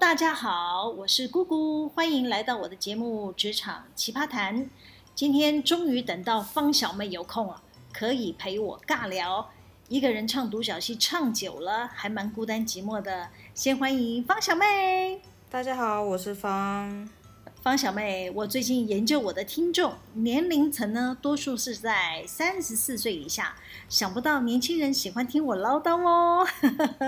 大家好，我是姑姑，欢迎来到我的节目《职场奇葩谈》。今天终于等到方小妹有空了，可以陪我尬聊。一个人唱独角戏唱久了，还蛮孤单寂寞的。先欢迎方小妹。大家好，我是方。方小妹，我最近研究我的听众年龄层呢，多数是在三十四岁以下。想不到年轻人喜欢听我唠叨哦。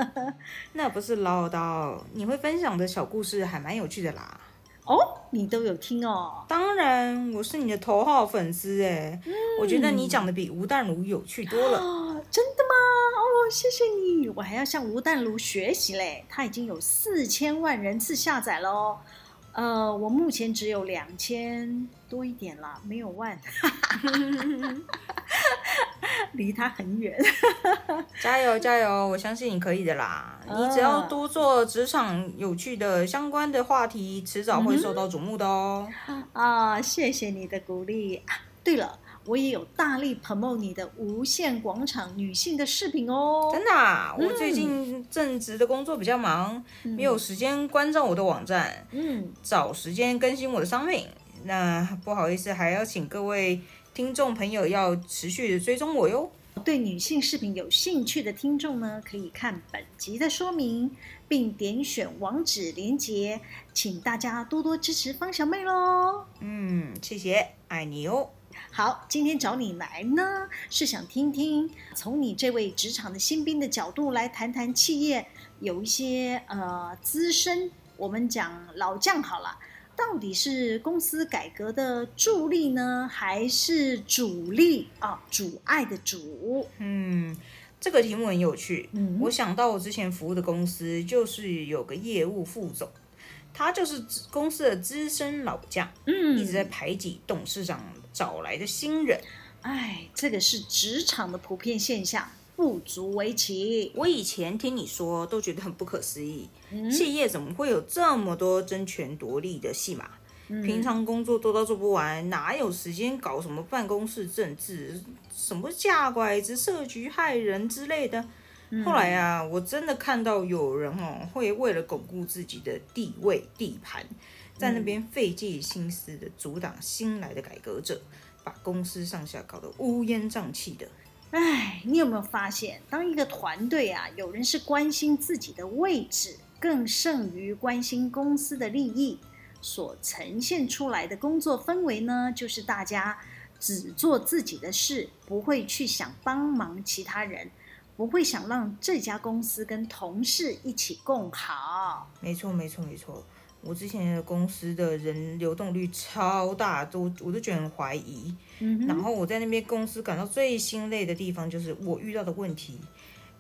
那不是唠叨，你会分享的小故事还蛮有趣的啦。哦，你都有听哦？当然，我是你的头号粉丝哎。嗯，我觉得你讲的比吴淡如有趣多了。哦，真的吗？哦，谢谢你，我还要向吴淡如学习嘞。他已经有四千万人次下载了哦。呃，我目前只有两千多一点啦，没有万 离他很远。加油加油，我相信你可以的啦。呃、你只要多做职场有趣的相关的话题，迟早会受到瞩目的哦。啊，谢谢你的鼓励。啊，对了。我也有大力 promote 你的无限广场女性的饰品哦，真的啊？我最近正职的工作比较忙，嗯、没有时间关照我的网站，嗯，找时间更新我的商品。那不好意思，还要请各位听众朋友要持续的追踪我哟。对女性视频有兴趣的听众呢，可以看本集的说明，并点选网址连接，请大家多多支持方小妹喽。嗯，谢谢，爱你哦。好，今天找你来呢，是想听听从你这位职场的新兵的角度来谈谈企业有一些呃资深，我们讲老将好了，到底是公司改革的助力呢，还是主力啊？阻碍的阻？嗯，这个题目很有趣。嗯，我想到我之前服务的公司，就是有个业务副总。他就是公司的资深老将，嗯，一直在排挤董事长找来的新人。哎，这个是职场的普遍现象，不足为奇。我以前听你说，都觉得很不可思议，嗯、企业怎么会有这么多争权夺利的戏码？嗯、平常工作多到做不完，哪有时间搞什么办公室政治，什么架拐子、设局害人之类的？后来啊，我真的看到有人哦，会为了巩固自己的地位地盘，在那边费尽心思的阻挡新来的改革者，把公司上下搞得乌烟瘴气的。哎，你有没有发现，当一个团队啊，有人是关心自己的位置，更胜于关心公司的利益，所呈现出来的工作氛围呢，就是大家只做自己的事，不会去想帮忙其他人。不会想让这家公司跟同事一起共好。没错，没错，没错。我之前的公司的人流动率超大，都我都觉得很怀疑。嗯。然后我在那边公司感到最心累的地方，就是我遇到的问题，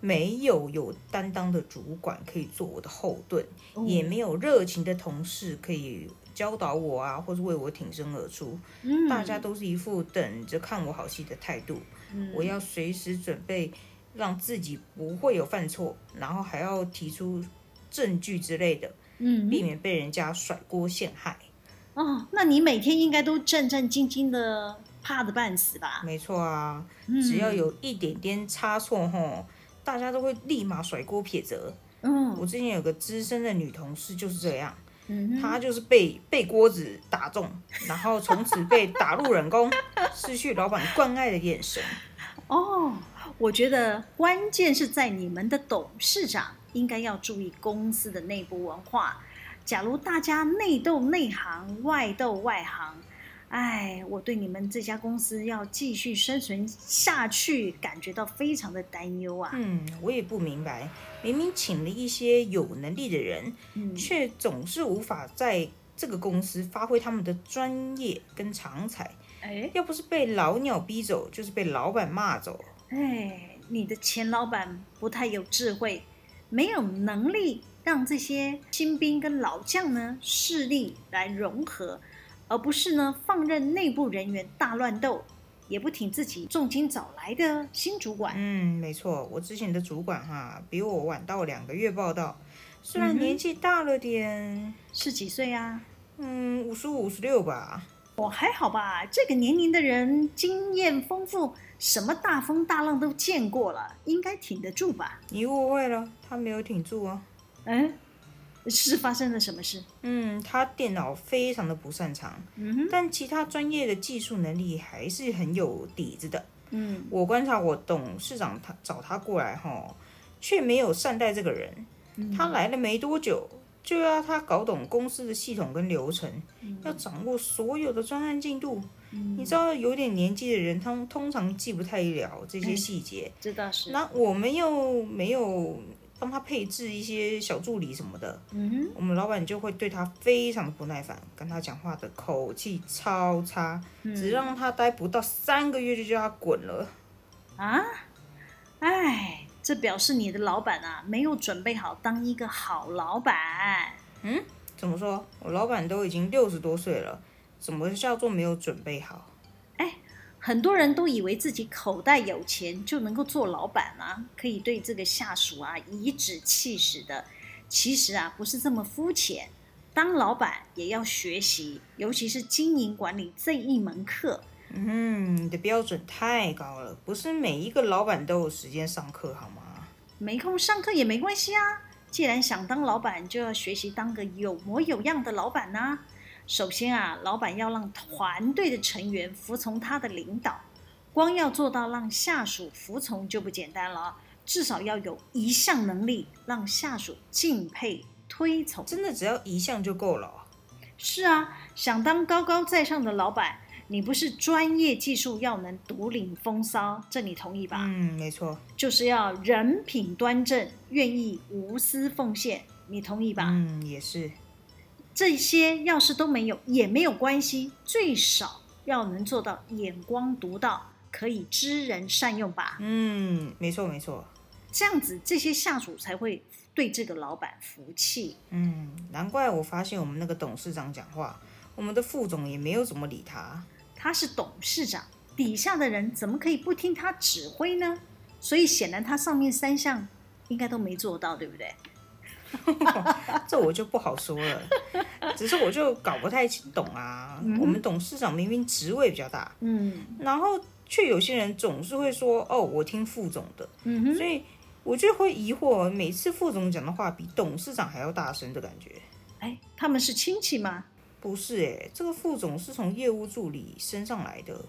没有有担当的主管可以做我的后盾，哦、也没有热情的同事可以教导我啊，或是为我挺身而出。嗯。大家都是一副等着看我好戏的态度。嗯。我要随时准备。让自己不会有犯错，然后还要提出证据之类的，嗯，避免被人家甩锅陷害。哦，那你每天应该都战战兢兢的，怕的半死吧？没错啊，只要有一点点差错，吼，大家都会立马甩锅撇责。嗯，我之前有个资深的女同事就是这样，嗯，她就是被被锅子打中，然后从此被打入冷宫，失去老板关爱的眼神。哦。我觉得关键是在你们的董事长应该要注意公司的内部文化。假如大家内斗内行，外斗外行，哎，我对你们这家公司要继续生存下去感觉到非常的担忧啊。嗯，我也不明白，明明请了一些有能力的人，嗯，却总是无法在这个公司发挥他们的专业跟长才。哎，要不是被老鸟逼走，就是被老板骂走。哎，你的前老板不太有智慧，没有能力让这些新兵跟老将呢势力来融合，而不是呢放任内部人员大乱斗，也不挺自己重金找来的新主管。嗯，没错，我之前的主管哈比我晚到两个月报道，虽然年纪大了点，嗯、是几岁啊？嗯，五十五、五十六吧。我还好吧，这个年龄的人经验丰富。什么大风大浪都见过了，应该挺得住吧？你误会了，他没有挺住啊。嗯，是发生了什么事？嗯，他电脑非常的不擅长，嗯哼，但其他专业的技术能力还是很有底子的。嗯，我观察我董事长他找他过来哈，却没有善待这个人。他来了没多久，就要他搞懂公司的系统跟流程，要掌握所有的专案进度。你知道，有点年纪的人，他们通常记不太了这些细节。这倒是。那我们又没有。帮他配置一些小助理什么的，嗯，我们老板就会对他非常的不耐烦，跟他讲话的口气超差，嗯、只让他待不到三个月就叫他滚了。啊，哎，这表示你的老板啊没有准备好当一个好老板。嗯，怎么说？我老板都已经六十多岁了，怎么叫做没有准备好？哎很多人都以为自己口袋有钱就能够做老板啊，可以对这个下属啊颐指气使的。其实啊，不是这么肤浅。当老板也要学习，尤其是经营管理这一门课。嗯，你的标准太高了，不是每一个老板都有时间上课，好吗？没空上课也没关系啊。既然想当老板，就要学习当个有模有样的老板呐。首先啊，老板要让团队的成员服从他的领导，光要做到让下属服从就不简单了，至少要有一项能力让下属敬佩推崇。真的只要一项就够了？是啊，想当高高在上的老板，你不是专业技术要能独领风骚，这你同意吧？嗯，没错，就是要人品端正，愿意无私奉献，你同意吧？嗯，也是。这些要是都没有也没有关系，最少要能做到眼光独到，可以知人善用吧。嗯，没错没错，这样子这些下属才会对这个老板服气。嗯，难怪我发现我们那个董事长讲话，我们的副总也没有怎么理他。他是董事长，底下的人怎么可以不听他指挥呢？所以显然他上面三项应该都没做到，对不对？这我就不好说了，只是我就搞不太懂啊。嗯、我们董事长明明职位比较大，嗯，然后却有些人总是会说：“哦，我听副总的。”所以我就会疑惑，每次副总讲的话比董事长还要大声的感觉。哎，他们是亲戚吗？不是，哎，这个副总是从业务助理升上来的。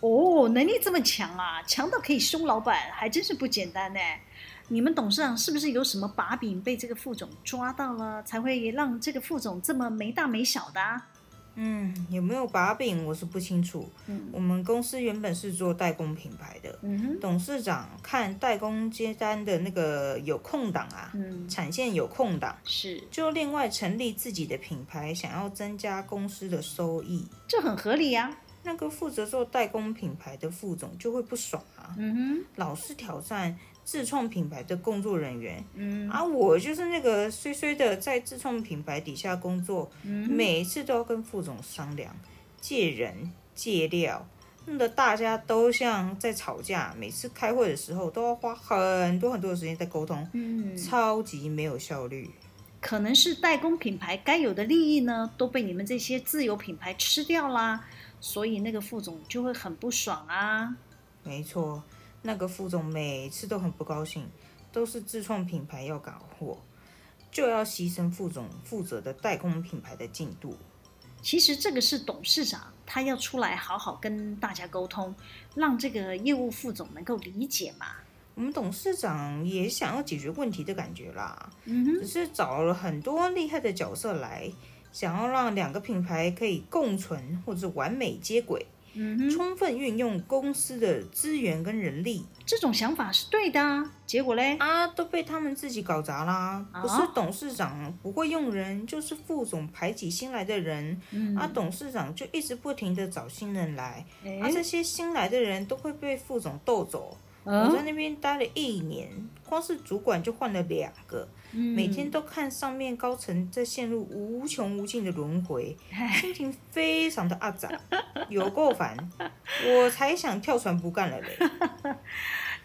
哦，能力这么强啊，强到可以凶老板，还真是不简单呢。你们董事长是不是有什么把柄被这个副总抓到了，才会让这个副总这么没大没小的啊？嗯，有没有把柄我是不清楚。嗯，我们公司原本是做代工品牌的。嗯，董事长看代工接单的那个有空档啊，嗯，产线有空档，是就另外成立自己的品牌，想要增加公司的收益，这很合理呀。那个负责做代工品牌的副总就会不爽啊，嗯哼，老是挑战。自创品牌的工作人员，嗯，啊，我就是那个衰衰的在自创品牌底下工作，嗯，每次都要跟副总商量借人借料，弄得大家都像在吵架。每次开会的时候都要花很多很多的时间在沟通，嗯，超级没有效率。可能是代工品牌该有的利益呢，都被你们这些自有品牌吃掉啦，所以那个副总就会很不爽啊。没错。那个副总每次都很不高兴，都是自创品牌要赶货，就要牺牲副总负责的代工品牌的进度。其实这个是董事长，他要出来好好跟大家沟通，让这个业务副总能够理解嘛。我们董事长也想要解决问题的感觉啦，嗯，只是找了很多厉害的角色来，想要让两个品牌可以共存或者完美接轨。嗯，充分运用公司的资源跟人力，这种想法是对的啊。结果嘞，啊，都被他们自己搞砸啦。不是董事长不会用人，就是副总排挤新来的人。嗯，啊，董事长就一直不停的找新人来，啊，这些新来的人都会被副总斗走。我在那边待了一年，光是主管就换了两个，每天都看上面高层在陷入无穷无尽的轮回，心情非常的阿杂，有够烦，我才想跳船不干了嘞。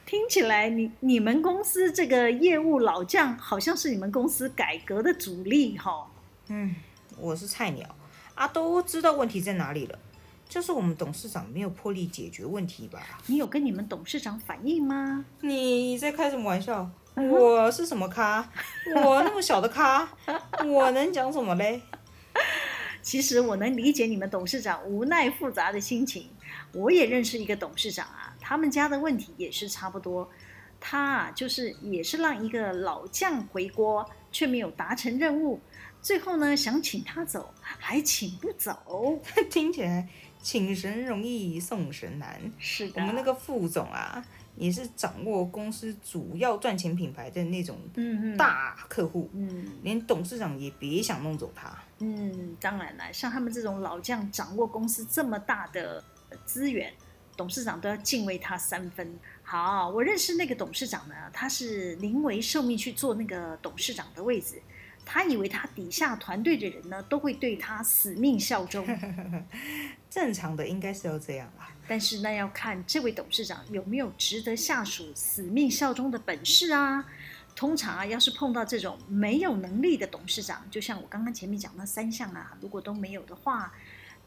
听起来你你们公司这个业务老将好像是你们公司改革的主力哈。嗯，我是菜鸟，啊，都知道问题在哪里了。就是我们董事长没有魄力解决问题吧？你有跟你们董事长反映吗？你在开什么玩笑？我是什么咖？我那么小的咖，我能讲什么嘞？其实我能理解你们董事长无奈复杂的心情。我也认识一个董事长啊，他们家的问题也是差不多。他啊，就是也是让一个老将回国，却没有达成任务。最后呢，想请他走，还请不走。听起来请神容易送神难。是的，我们那个副总啊。也是掌握公司主要赚钱品牌的那种大客户，嗯，嗯，连董事长也别想弄走他。嗯，当然了，像他们这种老将掌握公司这么大的资源，董事长都要敬畏他三分。好，我认识那个董事长呢，他是临危受命去做那个董事长的位置，他以为他底下团队的人呢都会对他死命效忠。正常的应该是要这样吧。但是那要看这位董事长有没有值得下属死命效忠的本事啊。通常啊，要是碰到这种没有能力的董事长，就像我刚刚前面讲那三项啊，如果都没有的话，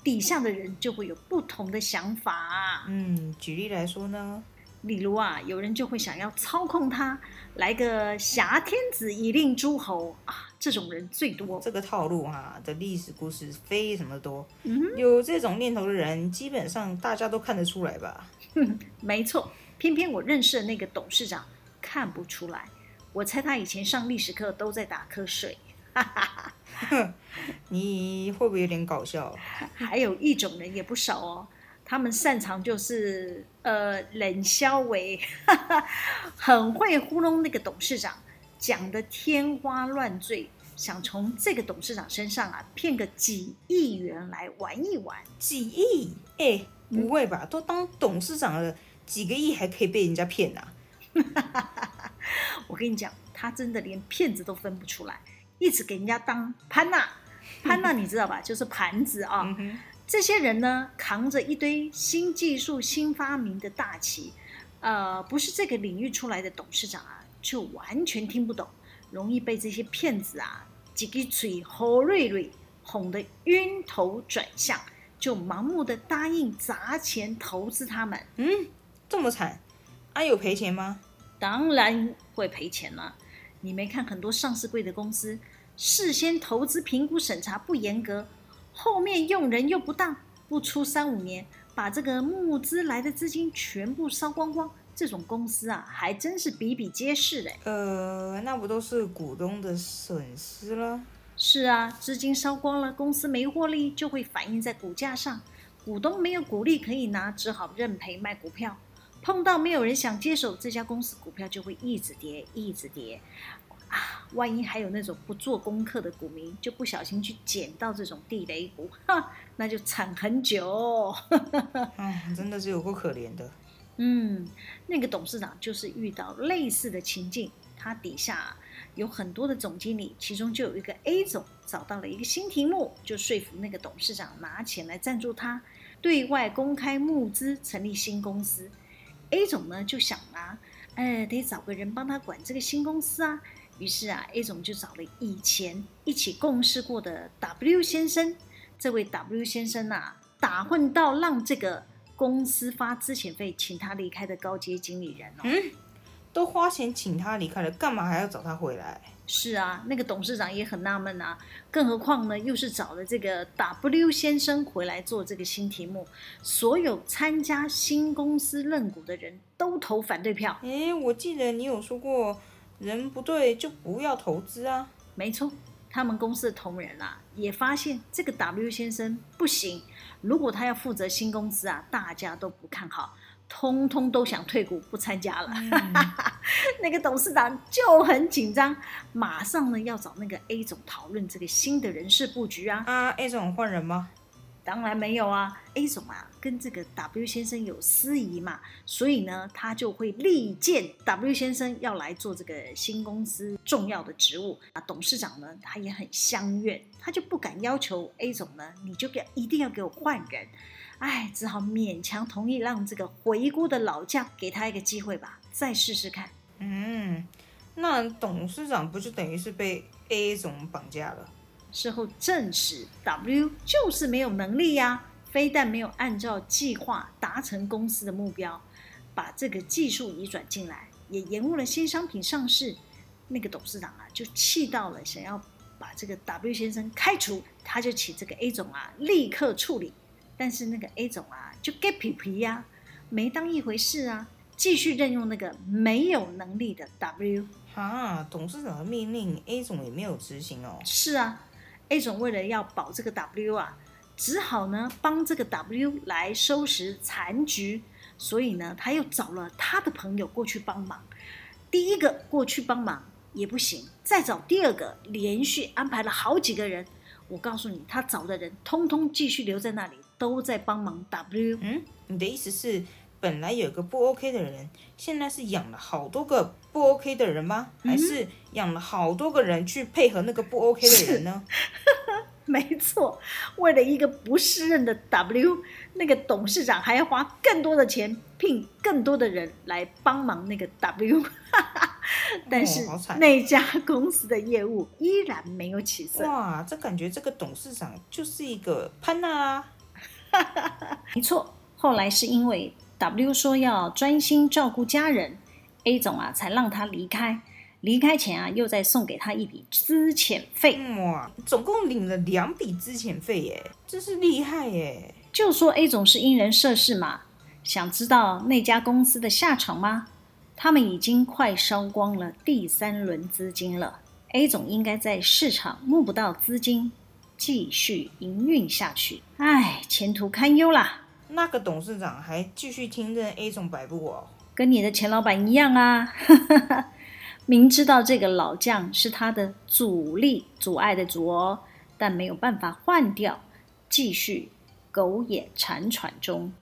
底下的人就会有不同的想法。嗯，举例来说呢？例如啊，有人就会想要操控他，来个挟天子以令诸侯啊，这种人最多。这个套路啊的历史故事非常的多，嗯，有这种念头的人，基本上大家都看得出来吧？哼，没错，偏偏我认识的那个董事长看不出来。我猜他以前上历史课都在打瞌睡。哈哈哈，你会不会有点搞笑？还有一种人也不少哦。他们擅长就是呃冷消为，很会糊弄那个董事长，讲得天花乱坠，想从这个董事长身上啊骗个几亿元来玩一玩。几亿？哎，不会吧？都当董事长了，几个亿还可以被人家骗啊？我跟你讲，他真的连骗子都分不出来，一直给人家当潘娜。潘娜你知道吧？就是盘子啊。嗯这些人呢，扛着一堆新技术、新发明的大旗，呃，不是这个领域出来的董事长啊，就完全听不懂，容易被这些骗子啊，几个嘴侯瑞瑞哄得晕头转向，就盲目的答应砸钱投资他们。嗯，这么惨，啊有赔钱吗？当然会赔钱了。你没看很多上市贵的公司，事先投资评估审查不严格。后面用人又不当，不出三五年，把这个募资来的资金全部烧光光，这种公司啊，还真是比比皆是嘞。呃，那不都是股东的损失了？是啊，资金烧光了，公司没获利，就会反映在股价上，股东没有股利可以拿，只好认赔卖股票。碰到没有人想接手这家公司，股票就会一直跌，一直跌。啊，万一还有那种不做功课的股民，就不小心去捡到这种地雷股，哈，那就惨很久。哎，真的是有够可怜的。嗯，那个董事长就是遇到类似的情境，他底下有很多的总经理，其中就有一个 A 总找到了一个新题目，就说服那个董事长拿钱来赞助他，对外公开募资成立新公司。A 总呢就想啊，哎，得找个人帮他管这个新公司啊。于是啊，A 总就找了以前一起共事过的 W 先生。这位 W 先生啊，打混到让这个公司发资遣费请他离开的高阶经理人哦。嗯，都花钱请他离开了，干嘛还要找他回来？是啊，那个董事长也很纳闷啊。更何况呢，又是找了这个 W 先生回来做这个新题目，所有参加新公司认股的人都投反对票。诶，我记得你有说过。人不对就不要投资啊！没错，他们公司的同仁啊也发现这个 W 先生不行。如果他要负责新公司啊，大家都不看好，通通都想退股不参加了。嗯、那个董事长就很紧张，马上呢要找那个 A 总讨论这个新的人事布局啊。啊，A 总换人吗？当然没有啊，A 总啊跟这个 W 先生有私谊嘛，所以呢他就会力荐 W 先生要来做这个新公司重要的职务啊。董事长呢他也很相愿，他就不敢要求 A 总呢你就给一定要给我换人，哎，只好勉强同意让这个回锅的老将给他一个机会吧，再试试看。嗯，那董事长不就等于是被 A 总绑架了？事后证实，W 就是没有能力呀，非但没有按照计划达成公司的目标，把这个技术移转进来，也延误了新商品上市。那个董事长啊，就气到了，想要把这个 W 先生开除。他就请这个 A 总啊立刻处理。但是那个 A 总啊就 get 皮皮呀，没当一回事啊，继续任用那个没有能力的 W。啊，董事长的命令 A 总也没有执行哦。是啊，A 总为了要保这个 W 啊，只好呢帮这个 W 来收拾残局。所以呢，他又找了他的朋友过去帮忙。第一个过去帮忙也不行，再找第二个，连续安排了好几个人。我告诉你，他找的人通通继续留在那里，都在帮忙 W。嗯，你的意思是，本来有个不 OK 的人，现在是养了好多个不 OK 的人吗？还是养了好多个人去配合那个不 OK 的人呢？没错，为了一个不适任的 W，那个董事长还要花更多的钱聘更多的人来帮忙那个 W，但是、哦、那家公司的业务依然没有起色。哇，这感觉这个董事长就是一个潘娜啊！没错，后来是因为 W 说要专心照顾家人，A 总啊才让他离开。离开前啊，又再送给他一笔资遣费。哇，总共领了两笔资遣费耶，真是厉害耶！就说 A 总是因人设事嘛，想知道那家公司的下场吗？他们已经快烧光了第三轮资金了。A 总应该在市场募不到资金，继续营运下去。唉，前途堪忧啦。那个董事长还继续听任 A 总摆布哦，跟你的前老板一样啊。明知道这个老将是他的阻力，阻碍的阻哦，但没有办法换掉，继续苟延残喘中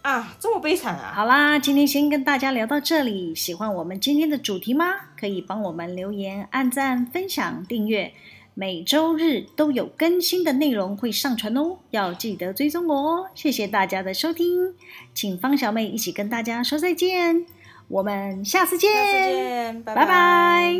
啊，这么悲惨啊！好啦，今天先跟大家聊到这里。喜欢我们今天的主题吗？可以帮我们留言、按赞、分享、订阅，每周日都有更新的内容会上传哦，要记得追踪我哦。谢谢大家的收听，请方小妹一起跟大家说再见。我们下次见，次见，拜拜。